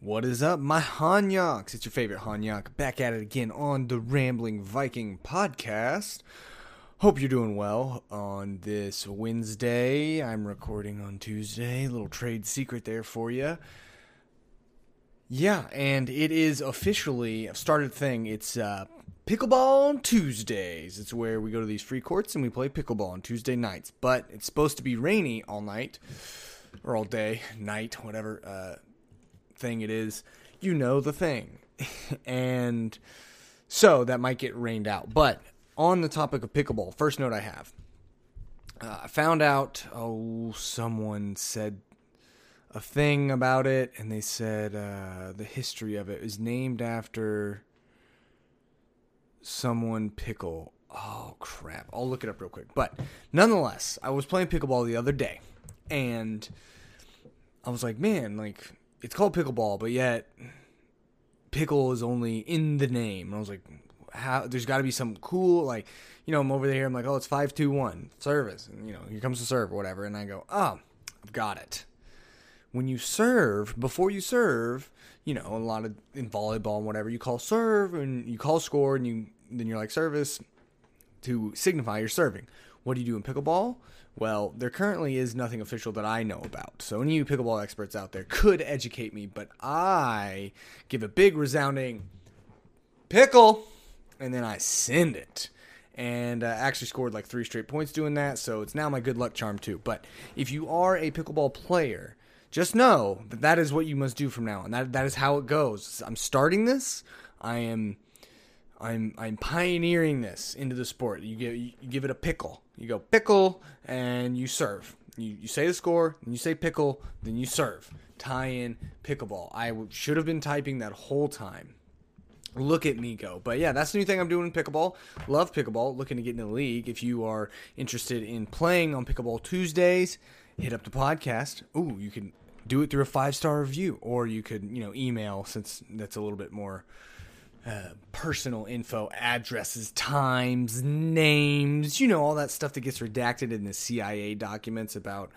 What is up, my Hanyaks? It's your favorite Hanyak back at it again on the Rambling Viking podcast. Hope you're doing well on this Wednesday. I'm recording on Tuesday. Little trade secret there for you. Yeah, and it is officially I've started thing. It's uh, pickleball on Tuesdays. It's where we go to these free courts and we play pickleball on Tuesday nights. But it's supposed to be rainy all night or all day, night, whatever. Uh, thing it is, you know the thing. and so that might get rained out. But on the topic of pickleball, first note I have. Uh, I found out, oh, someone said a thing about it, and they said uh, the history of it is named after someone pickle. Oh, crap. I'll look it up real quick. But nonetheless, I was playing pickleball the other day, and I was like, man, like, it's called pickleball, but yet pickle is only in the name. And I was like, how? There's got to be some cool like, you know, I'm over there. I'm like, oh, it's five two one service, and you know, here comes the serve or whatever, and I go, oh, I've got it. When you serve, before you serve, you know, a lot of in volleyball and whatever, you call serve and you call score, and you then you're like service to signify you're serving. What do you do in pickleball? Well, there currently is nothing official that I know about. So any of you pickleball experts out there could educate me, but I give a big resounding pickle and then I send it. And uh, actually scored like three straight points doing that, so it's now my good luck charm too. But if you are a pickleball player, just know that that is what you must do from now on. That that is how it goes. I'm starting this. I am I'm I'm pioneering this into the sport. You give you give it a pickle. You go pickle and you serve. You you say the score, and you say pickle, then you serve. Tie in pickleball. I w- should have been typing that whole time. Look at me go. But yeah, that's the new thing I'm doing in pickleball. Love pickleball. Looking to get in the league. If you are interested in playing on pickleball Tuesdays, hit up the podcast. Ooh, you can do it through a five star review, or you could you know email since that's a little bit more uh, personal info, addresses, times, names, you know, all that stuff that gets redacted in the CIA documents about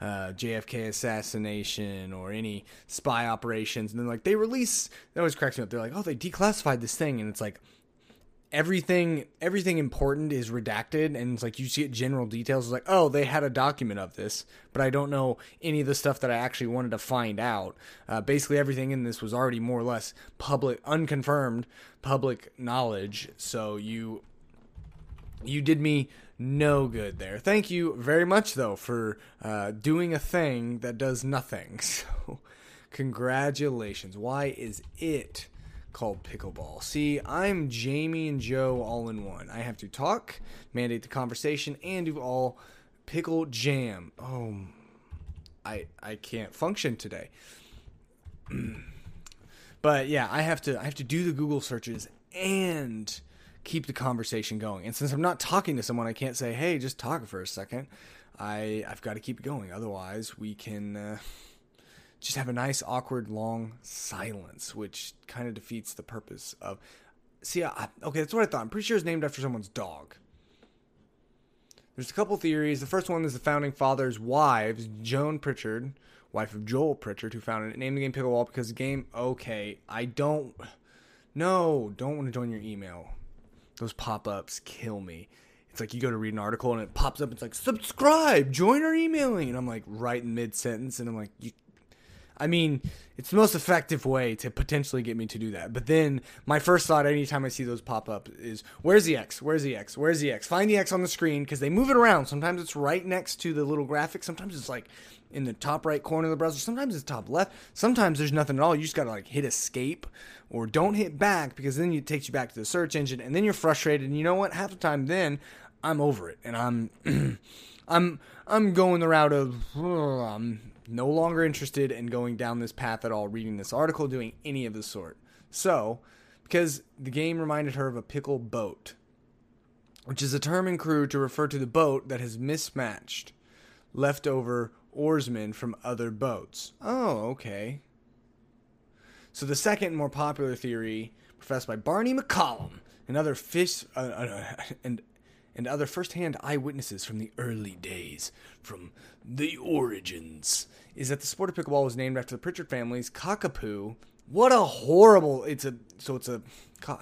uh, JFK assassination or any spy operations. And then, like, they release, that always cracks me up. They're like, oh, they declassified this thing. And it's like, everything everything important is redacted and it's like you see general details it's like oh they had a document of this but i don't know any of the stuff that i actually wanted to find out. Uh, basically everything in this was already more or less public unconfirmed public knowledge so you you did me no good there. Thank you very much though for uh, doing a thing that does nothing. So congratulations. Why is it called pickleball. See, I'm Jamie and Joe all in one. I have to talk, mandate the conversation, and do all pickle jam. Oh, I I can't function today. but yeah, I have to I have to do the Google searches and keep the conversation going. And since I'm not talking to someone, I can't say, "Hey, just talk for a second. I I've got to keep it going. Otherwise, we can. Uh, just have a nice, awkward, long silence, which kind of defeats the purpose of. See, I, okay, that's what I thought. I'm pretty sure it's named after someone's dog. There's a couple theories. The first one is the founding father's wives, Joan Pritchard, wife of Joel Pritchard, who founded it, named the game Pickleball because the game. Okay, I don't. No, don't want to join your email. Those pop ups kill me. It's like you go to read an article and it pops up. It's like subscribe, join our emailing, and I'm like right in mid sentence, and I'm like, you I mean, it's the most effective way to potentially get me to do that. But then my first thought anytime I see those pop up is where's the X? Where's the X? Where's the X? Find the X on the screen because they move it around. Sometimes it's right next to the little graphic. Sometimes it's like in the top right corner of the browser. Sometimes it's top left. Sometimes there's nothing at all. You just gotta like hit escape or don't hit back because then it takes you back to the search engine and then you're frustrated. And you know what? Half the time then I'm over it and I'm I'm I'm going the route of I'm no longer interested in going down this path at all, reading this article, doing any of the sort. So, because the game reminded her of a pickle boat, which is a term in crew to refer to the boat that has mismatched leftover oarsmen from other boats. Oh, okay. So the second more popular theory, professed by Barney McCollum, another fish, uh, uh, and and other first-hand eyewitnesses from the early days, from the origins, is that the sport of pickleball was named after the Pritchard family's cockapoo. What a horrible! It's a so it's a co-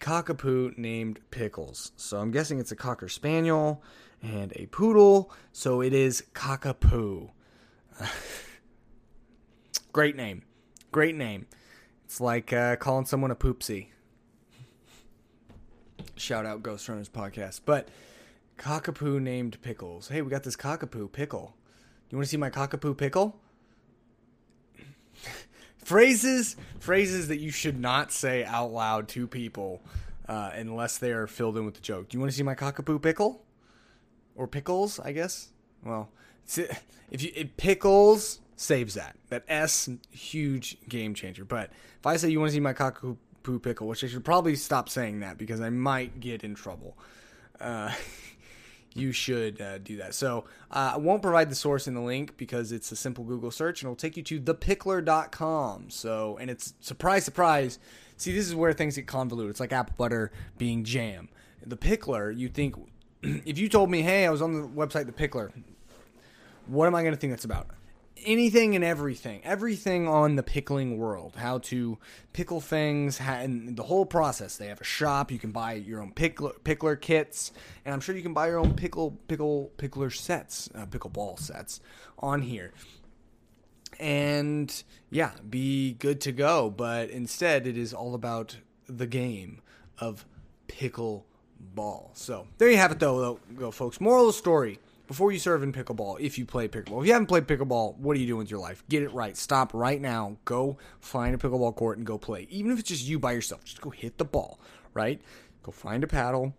cockapoo named Pickles. So I'm guessing it's a cocker spaniel and a poodle. So it is cockapoo. Great name. Great name. It's like uh, calling someone a poopsie. Shout out Ghost Runners podcast. But cockapoo named Pickles. Hey, we got this cockapoo pickle. You want to see my cockapoo pickle? phrases, phrases that you should not say out loud to people uh, unless they are filled in with the joke. Do you want to see my cockapoo pickle? Or pickles, I guess. Well, if you it pickles saves that. That S huge game changer. But if I say you want to see my cockapoo pickle, which I should probably stop saying that because I might get in trouble. Uh, you should uh, do that. So uh, I won't provide the source in the link because it's a simple Google search and it'll take you to thepickler.com. So, and it's surprise, surprise. See, this is where things get convoluted. It's like apple butter being jam. The Pickler, you think, if you told me, hey, I was on the website The Pickler, what am I going to think that's about? Anything and everything, everything on the pickling world, how to pickle things, how, and the whole process. They have a shop. You can buy your own pickler, pickler kits, and I'm sure you can buy your own pickle pickle pickler sets, uh, pickleball sets on here. And yeah, be good to go. But instead, it is all about the game of pickle ball. So there you have it, though, go folks. Moral of the story before you serve in pickleball, if you play pickleball. If you haven't played pickleball, what are you doing with your life? Get it right. Stop right now. Go find a pickleball court and go play. Even if it's just you by yourself, just go hit the ball, right? Go find a paddle.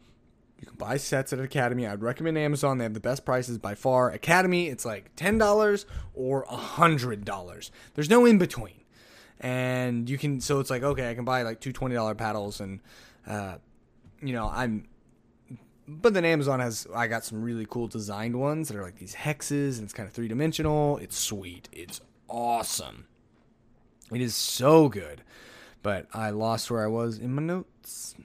You can buy sets at Academy. I'd recommend Amazon. They have the best prices by far. Academy, it's like $10 or $100. There's no in between. And you can, so it's like, okay, I can buy like two $20 paddles and, uh, you know, I'm but then Amazon has I got some really cool designed ones that are like these hexes and it's kind of three dimensional. It's sweet. It's awesome. It is so good. But I lost where I was in my notes.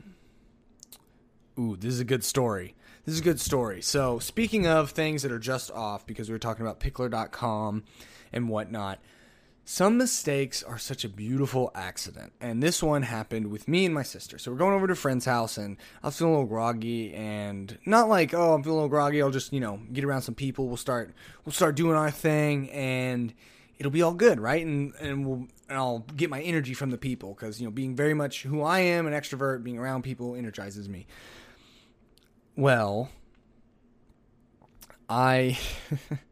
Ooh, this is a good story. This is a good story. So, speaking of things that are just off, because we were talking about pickler.com and whatnot, some mistakes are such a beautiful accident. And this one happened with me and my sister. So we're going over to a friend's house and I was feeling a little groggy and not like, oh, I'm feeling a little groggy. I'll just, you know, get around some people. We'll start we'll start doing our thing and it'll be all good, right? And and we'll and I'll get my energy from the people cuz you know, being very much who I am, an extrovert, being around people energizes me. Well, I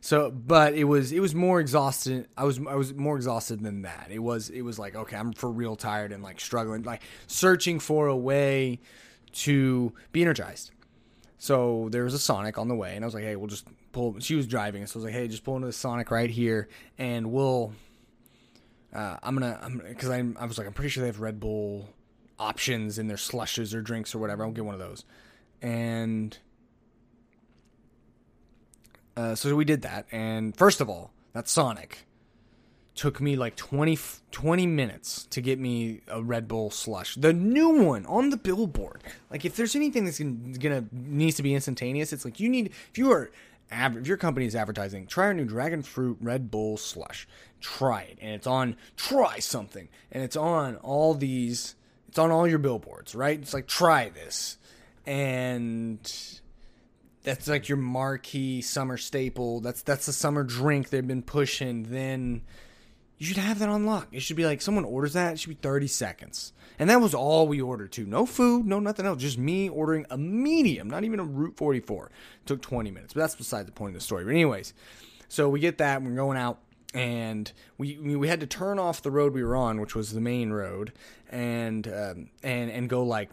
So, but it was it was more exhausted. I was I was more exhausted than that. It was it was like okay, I'm for real tired and like struggling, like searching for a way to be energized. So there was a Sonic on the way, and I was like, hey, we'll just pull. She was driving, so I was like, hey, just pull into the Sonic right here, and we'll. Uh, I'm gonna, I'm because I I was like, I'm pretty sure they have Red Bull options in their slushes or drinks or whatever. I'll get one of those, and uh, so we did that, and first of all, that Sonic took me like 20, 20 minutes to get me a Red Bull slush, the new one on the billboard. Like, if there's anything that's gonna, needs to be instantaneous, it's like you need if you are if your company is advertising, try our new Dragon Fruit Red Bull slush. Try it, and it's on. Try something, and it's on all these. It's on all your billboards, right? It's like try this, and that's like your marquee summer staple. That's that's the summer drink they've been pushing. Then you should have that on lock. It should be like someone orders that. It should be thirty seconds, and that was all we ordered too. No food, no nothing else. Just me ordering a medium, not even a Route forty four. Took twenty minutes, but that's beside the point of the story. But anyways, so we get that. We're going out and we we had to turn off the road we were on, which was the main road, and um, and and go like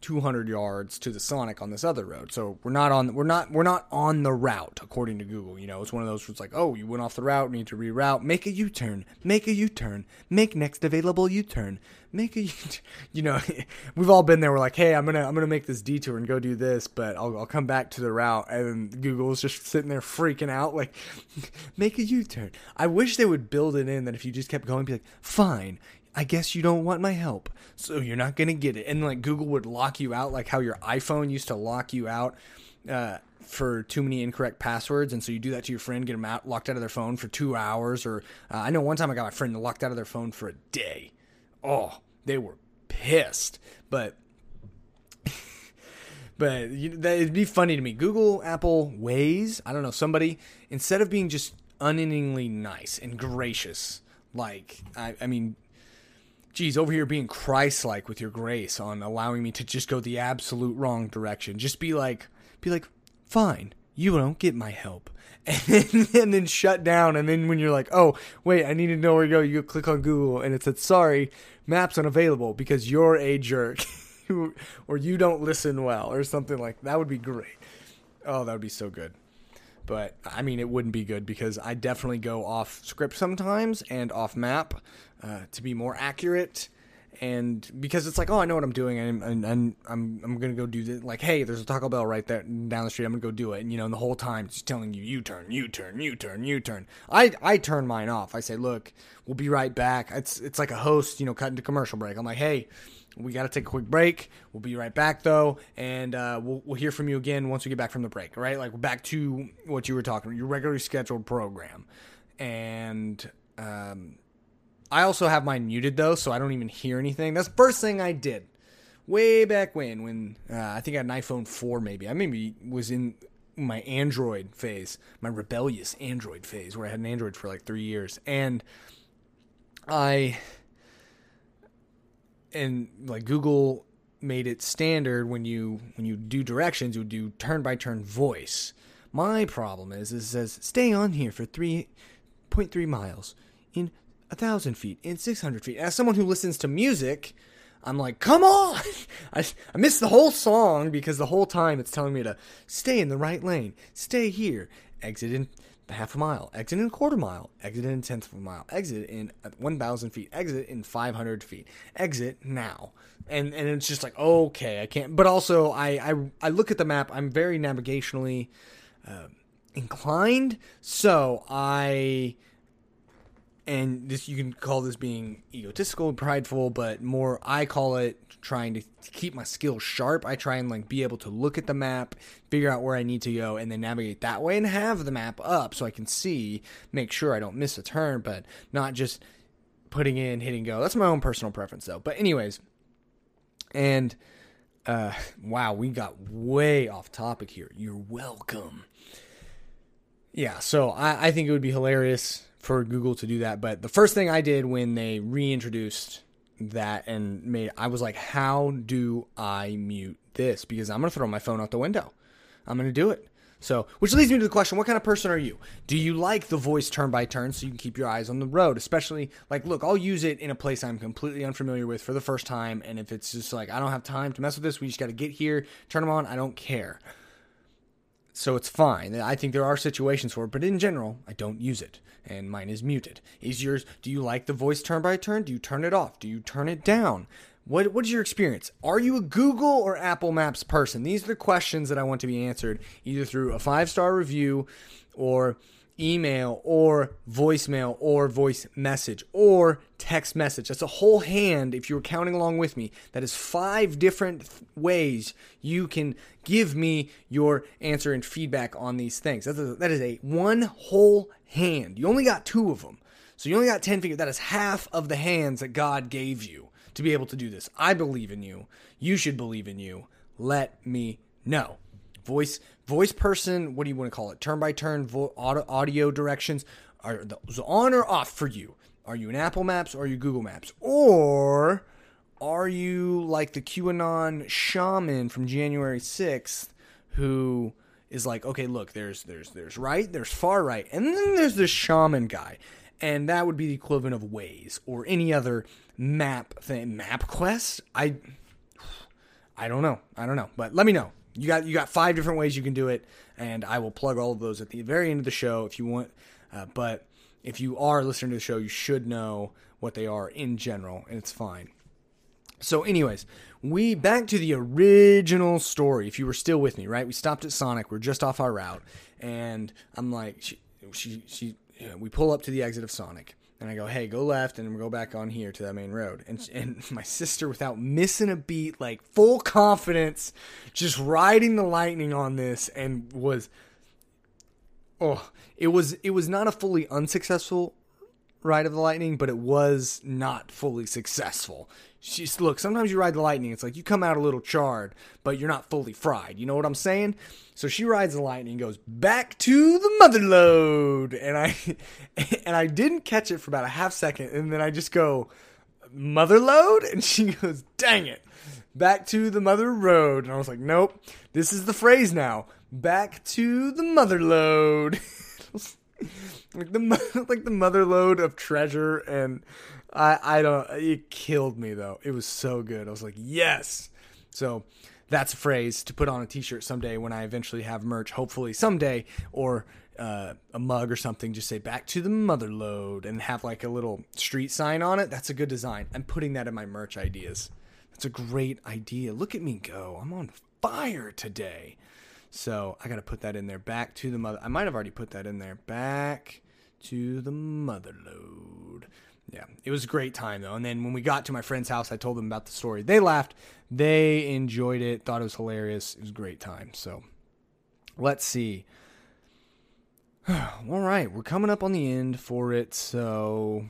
200 yards to the Sonic on this other road. So we're not on we're not we're not on the route according to Google. You know, it's one of those it's like, oh, you went off the route, need to reroute, make a U-turn, make a U-turn, make next available U-turn, make a U-turn. You know, we've all been there. We're like, hey, I'm gonna I'm gonna make this detour and go do this, but I'll I'll come back to the route, and Google's just sitting there freaking out, like, make a U-turn. I wish they would build it in that if you just kept going, be like, fine, I guess you don't want my help, so you're not gonna get it. And like Google would lock you out, like how your iPhone used to lock you out uh, for too many incorrect passwords, and so you do that to your friend, get them out locked out of their phone for two hours. Or uh, I know one time I got my friend locked out of their phone for a day. Oh, they were pissed, but. but you, that, it'd be funny to me. Google, Apple, Waze. I don't know, somebody, instead of being just unendingly nice and gracious, like, I, I mean, geez, over here being Christ like with your grace on allowing me to just go the absolute wrong direction. Just be like, be like, fine, you don't get my help. And then, and then shut down. And then when you're like, oh, wait, I need to know where to go, you click on Google and it said, sorry, maps unavailable because you're a jerk or you don't listen well or something like that. would be great. Oh, that would be so good. But I mean, it wouldn't be good because I definitely go off script sometimes and off map uh, to be more accurate and because it's like, oh, I know what I'm doing, and, and, and I'm I'm gonna go do this. Like, hey, there's a Taco Bell right there down the street. I'm gonna go do it, and you know, and the whole time it's telling you, you turn, you turn, you turn, you turn. I I turn mine off. I say, look, we'll be right back. It's it's like a host, you know, cutting to commercial break. I'm like, hey, we got to take a quick break. We'll be right back though, and uh, we'll we'll hear from you again once we get back from the break. Right, like back to what you were talking, your regularly scheduled program, and um I also have mine muted though, so I don't even hear anything. That's the first thing I did way back when, when uh, I think I had an iPhone 4 maybe. I maybe was in my Android phase, my rebellious Android phase, where I had an Android for like three years, and I and like Google made it standard when you when you do directions, you do turn by turn voice. My problem is, is it says stay on here for three point three miles in a thousand feet, in 600 feet. As someone who listens to music, I'm like, come on! I, I missed the whole song because the whole time it's telling me to stay in the right lane, stay here, exit in half a mile, exit in a quarter mile, exit in a tenth of a mile, exit in 1,000 feet, exit in 500 feet, exit now. And and it's just like, okay, I can't. But also, I, I, I look at the map, I'm very navigationally uh, inclined, so I and this you can call this being egotistical and prideful but more i call it trying to keep my skills sharp. I try and like be able to look at the map figure out where i need to go and then navigate that way and have the map up so i can see make sure i don't miss a turn but not just putting in hitting go. That's my own personal preference though. But anyways and uh wow we got way off topic here. You're welcome. Yeah so i, I think it would be hilarious for Google to do that. But the first thing I did when they reintroduced that and made, I was like, how do I mute this? Because I'm going to throw my phone out the window. I'm going to do it. So, which leads me to the question: What kind of person are you? Do you like the voice turn by turn so you can keep your eyes on the road? Especially like, look, I'll use it in a place I'm completely unfamiliar with for the first time, and if it's just like I don't have time to mess with this, we just got to get here, turn them on. I don't care. So it's fine. I think there are situations for it, but in general, I don't use it and mine is muted. Is yours, do you like the voice turn by turn? Do you turn it off? Do you turn it down? What, what is your experience? Are you a Google or Apple Maps person? These are the questions that I want to be answered either through a five star review or email or voicemail or voice message or text message. That's a whole hand, if you were counting along with me, that is five different ways you can give me your answer and feedback on these things. That is a, that is a one whole hand. You only got two of them. So you only got 10 fingers. That is half of the hands that God gave you to be able to do this. I believe in you. You should believe in you. Let me know. Voice voice person, what do you want to call it? Turn by turn audio, audio directions are those on or off for you? Are you in Apple Maps or are you Google Maps? Or are you like the QAnon shaman from January 6th who is like, okay, look, there's there's there's right, there's far right, and then there's this shaman guy. And that would be the equivalent of Waze or any other map thing. MapQuest? I I don't know. I don't know. But let me know. You got you got five different ways you can do it, and I will plug all of those at the very end of the show if you want. Uh, but if you are listening to the show, you should know what they are in general, and it's fine. So, anyways, we back to the original story. If you were still with me, right? We stopped at Sonic. We're just off our route, and I'm like, she, she, she we pull up to the exit of Sonic, And I go, hey, go left and go back on here to that main road. And, and my sister, without missing a beat, like full confidence, just riding the lightning on this and was, oh, it was, it was not a fully unsuccessful ride of the lightning, but it was not fully successful. She's look, sometimes you ride the lightning, it's like you come out a little charred, but you're not fully fried. You know what I'm saying? So she rides the lightning, and goes back to the mother load, and I and I didn't catch it for about a half second, and then I just go mother load, and she goes, dang it, back to the mother road, and I was like, nope, this is the phrase now, back to the mother load. like the like the mother load of treasure and I I don't it killed me though. It was so good. I was like, "Yes." So, that's a phrase to put on a t-shirt someday when I eventually have merch, hopefully someday or uh, a mug or something just say back to the mother load and have like a little street sign on it. That's a good design. I'm putting that in my merch ideas. That's a great idea. Look at me go. I'm on fire today. So I got to put that in there. Back to the mother. I might have already put that in there. Back to the mother load. Yeah, it was a great time though. And then when we got to my friend's house, I told them about the story. They laughed. They enjoyed it. Thought it was hilarious. It was a great time. So let's see. All right, we're coming up on the end for it. So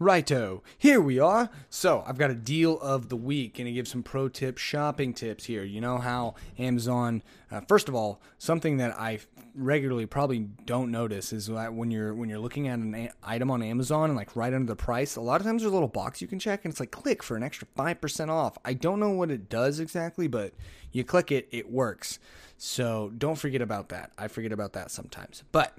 Righto, here we are. So, I've got a deal of the week. Gonna give some pro tip shopping tips here. You know how Amazon, uh, first of all, something that I regularly probably don't notice is that when you're when you're looking at an item on Amazon and like right under the price, a lot of times there's a little box you can check and it's like click for an extra five percent off. I don't know what it does exactly, but you click it, it works. So don't forget about that. I forget about that sometimes, but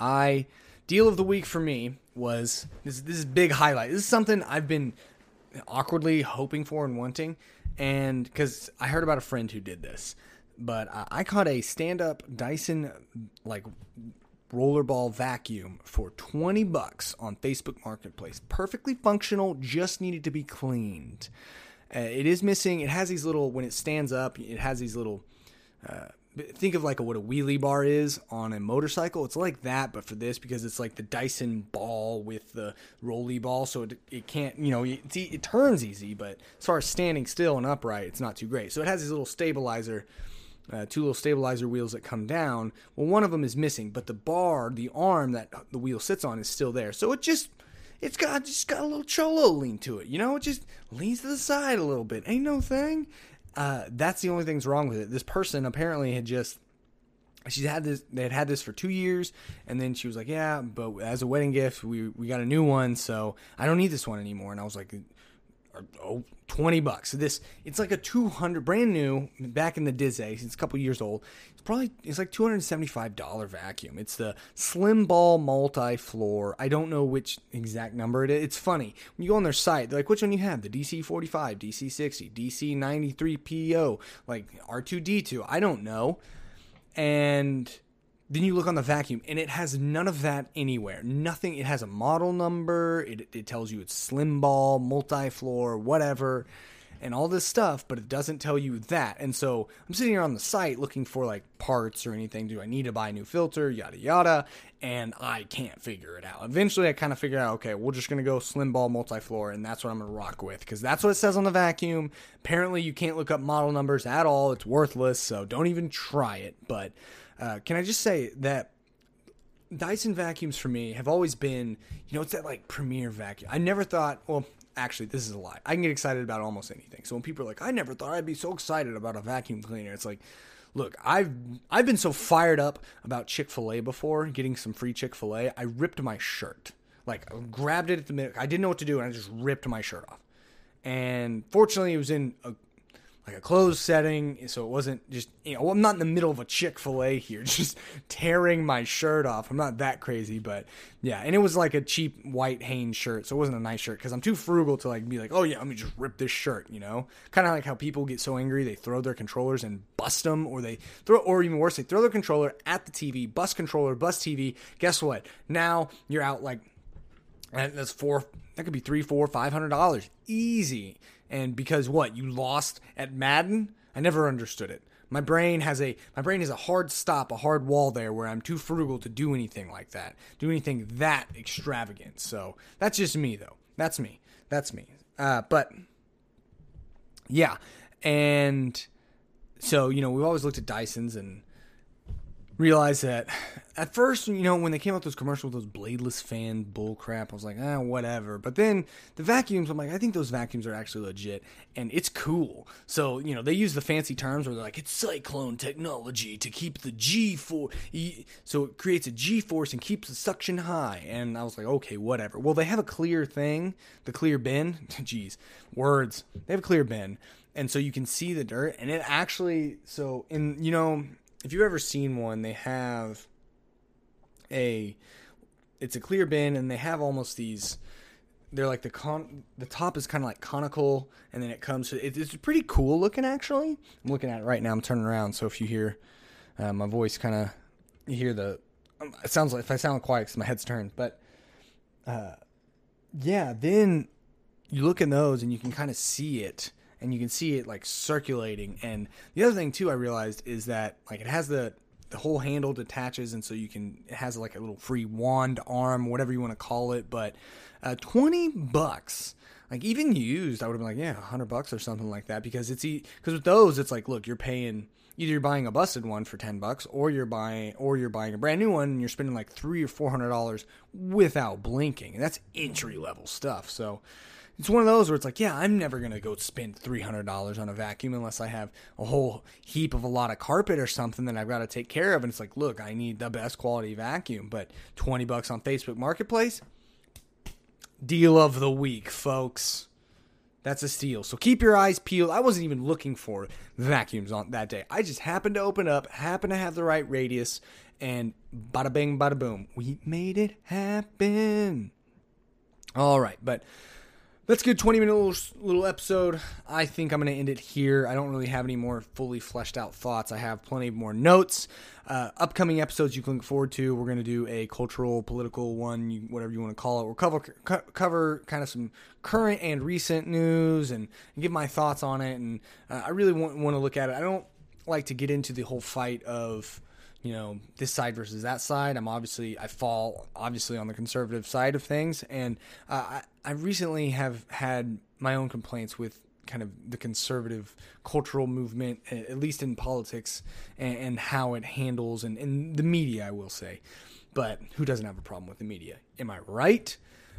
I deal of the week for me was this. This is big highlight. This is something I've been awkwardly hoping for and wanting, and because I heard about a friend who did this, but I caught a stand-up Dyson like rollerball vacuum for 20 bucks on Facebook Marketplace. Perfectly functional, just needed to be cleaned. Uh, it is missing. It has these little when it stands up. It has these little. Uh, think of like what a wheelie bar is on a motorcycle. It's like that, but for this because it's like the Dyson ball with the rolly ball, so it, it can't you know it, it turns easy, but as far as standing still and upright, it's not too great. So it has these little stabilizer. Uh, two little stabilizer wheels that come down. Well, one of them is missing, but the bar, the arm that the wheel sits on, is still there. So it just, it's got just got a little cholo lean to it. You know, it just leans to the side a little bit. Ain't no thing. Uh, that's the only thing's wrong with it. This person apparently had just she had this they had had this for two years and then she was like yeah but as a wedding gift we we got a new one so i don't need this one anymore and i was like oh 20 bucks. This it's like a 200 brand new back in the dizzy it's a couple years old. It's probably it's like $275 vacuum. It's the slim ball multi-floor. I don't know which exact number it is. It's funny. When you go on their site they're like which one you have? The dc45 dc60 dc93 po like r2d2 i don't know. And then you look on the vacuum and it has none of that anywhere. Nothing it has a model number it, it tells you it's slim ball multi-floor whatever and all this stuff but it doesn't tell you that. And so i'm sitting here on the site looking for like parts or anything. Do i need to buy a new filter? Yada yada. And i can't figure it out. Eventually i kind of figure out okay we're just going to go slim ball multi-floor and that's what i'm going to rock with because that's what it says on the vacuum. Apparently you can't look up model numbers at all. It's worthless so don't even try it. But uh, can I just say that Dyson vacuums for me have always been, you know, it's that like premier vacuum. I never thought, well, actually, this is a lie. I can get excited about almost anything. So when people are like, I never thought I'd be so excited about a vacuum cleaner, it's like, look, I've I've been so fired up about Chick Fil A before, getting some free Chick Fil A. I ripped my shirt, like I grabbed it at the minute. I didn't know what to do, and I just ripped my shirt off. And fortunately, it was in a like a closed setting, so it wasn't just you know I'm not in the middle of a Chick Fil A here, just tearing my shirt off. I'm not that crazy, but yeah, and it was like a cheap white Hanes shirt, so it wasn't a nice shirt because I'm too frugal to like be like, oh yeah, let me just rip this shirt, you know, kind of like how people get so angry they throw their controllers and bust them, or they throw, or even worse, they throw their controller at the TV, bust controller, bust TV. Guess what? Now you're out like, and that's four. That could be three, four, five hundred dollars easy and because what you lost at Madden, I never understood it. My brain has a my brain has a hard stop, a hard wall there where I'm too frugal to do anything like that, do anything that extravagant. So that's just me though. That's me. That's me. Uh, but yeah, and so you know we've always looked at Dysons and realized that at first, you know, when they came out with those commercials with those bladeless fan bull crap, I was like, ah, whatever. But then the vacuums, I'm like, I think those vacuums are actually legit and it's cool. So, you know, they use the fancy terms where they're like, it's cyclone technology to keep the G force. So it creates a G force and keeps the suction high. And I was like, okay, whatever. Well, they have a clear thing, the clear bin. Jeez, words. They have a clear bin. And so you can see the dirt and it actually, so in, you know, if you've ever seen one, they have a it's a clear bin and they have almost these they're like the con the top is kind of like conical and then it comes to it, it's pretty cool looking actually. I'm looking at it right now i'm turning around so if you hear uh, my voice kind of you hear the um, it sounds like if i sound quiet because my head's turned but uh yeah then you look in those and you can kind of see it and you can see it like circulating. And the other thing too, I realized is that like it has the the whole handle detaches, and so you can it has like a little free wand arm, whatever you want to call it. But uh, twenty bucks. Like even used, I would have been like, yeah, hundred bucks or something like that, because it's because with those, it's like, look, you're paying either you're buying a busted one for 10 bucks or you're buying or you're buying a brand new one and you're spending like three or four hundred dollars without blinking and that's entry level stuff so it's one of those where it's like, yeah, I'm never gonna go spend three hundred dollars on a vacuum unless I have a whole heap of a lot of carpet or something that I've got to take care of. And it's like, look, I need the best quality vacuum, but twenty bucks on Facebook Marketplace, deal of the week, folks. That's a steal. So keep your eyes peeled. I wasn't even looking for vacuums on that day. I just happened to open up, happened to have the right radius, and bada bing, bada boom. We made it happen. All right, but that's a good 20 minute little, little episode. I think i'm going to end it here. I don't really have any more fully fleshed out thoughts. I have plenty more notes. Uh, upcoming episodes you can look forward to. We're going to do a cultural political one you, whatever you want to call it. We'll cover co- cover kind of some current and recent news and, and give my thoughts on it. And uh, i really want, want to look at it. I don't like to get into the whole fight of you know this side versus that side. I'm obviously I fall obviously on the conservative side of things, and uh, I I recently have had my own complaints with kind of the conservative cultural movement, at least in politics, and, and how it handles and, and the media. I will say, but who doesn't have a problem with the media? Am I right?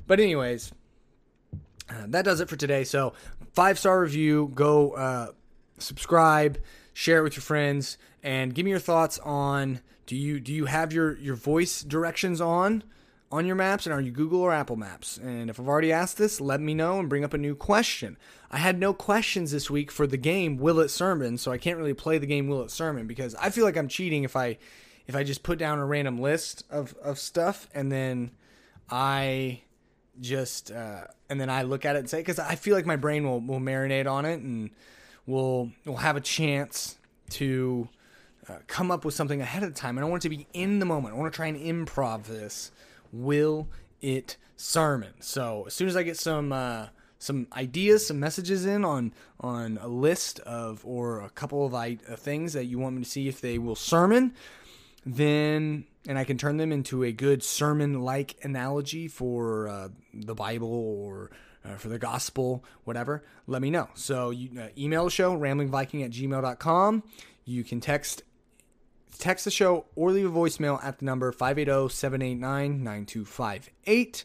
But anyways. Uh, that does it for today. So, five star review. Go uh, subscribe share it with your friends, and give me your thoughts on do you do you have your your voice directions on on your maps and are you Google or Apple Maps? And if I've already asked this, let me know and bring up a new question. I had no questions this week for the game Will It Sermon, so I can't really play the game Will It Sermon because I feel like I'm cheating if I if I just put down a random list of of stuff and then I just uh, and then I look at it and say because I feel like my brain will will marinate on it and will will have a chance to uh, come up with something ahead of time. And I don't want it to be in the moment. I want to try and improv this. Will it sermon? So as soon as I get some uh, some ideas, some messages in on on a list of or a couple of uh, things that you want me to see if they will sermon, then and I can turn them into a good sermon like analogy for uh, the Bible or uh, for the gospel, whatever, let me know. So you uh, email the show, ramblingviking at gmail.com. You can text text the show or leave a voicemail at the number 580-789-9258.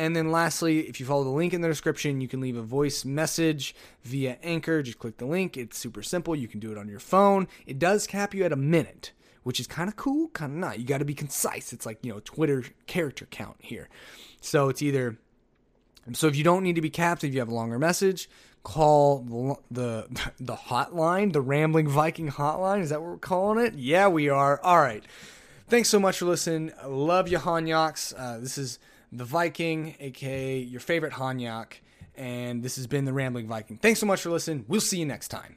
And then lastly, if you follow the link in the description, you can leave a voice message via Anchor. Just click the link. It's super simple. You can do it on your phone. It does cap you at a minute, which is kind of cool, kind of not. You got to be concise. It's like, you know, Twitter character count here. So it's either so if you don't need to be capped, if you have a longer message, call the, the hotline, the Rambling Viking hotline. Is that what we're calling it? Yeah, we are. All right. Thanks so much for listening. love you, Hanyaks. Uh, this is the Viking, aka your favorite Hanyak, and this has been the Rambling Viking. Thanks so much for listening. We'll see you next time.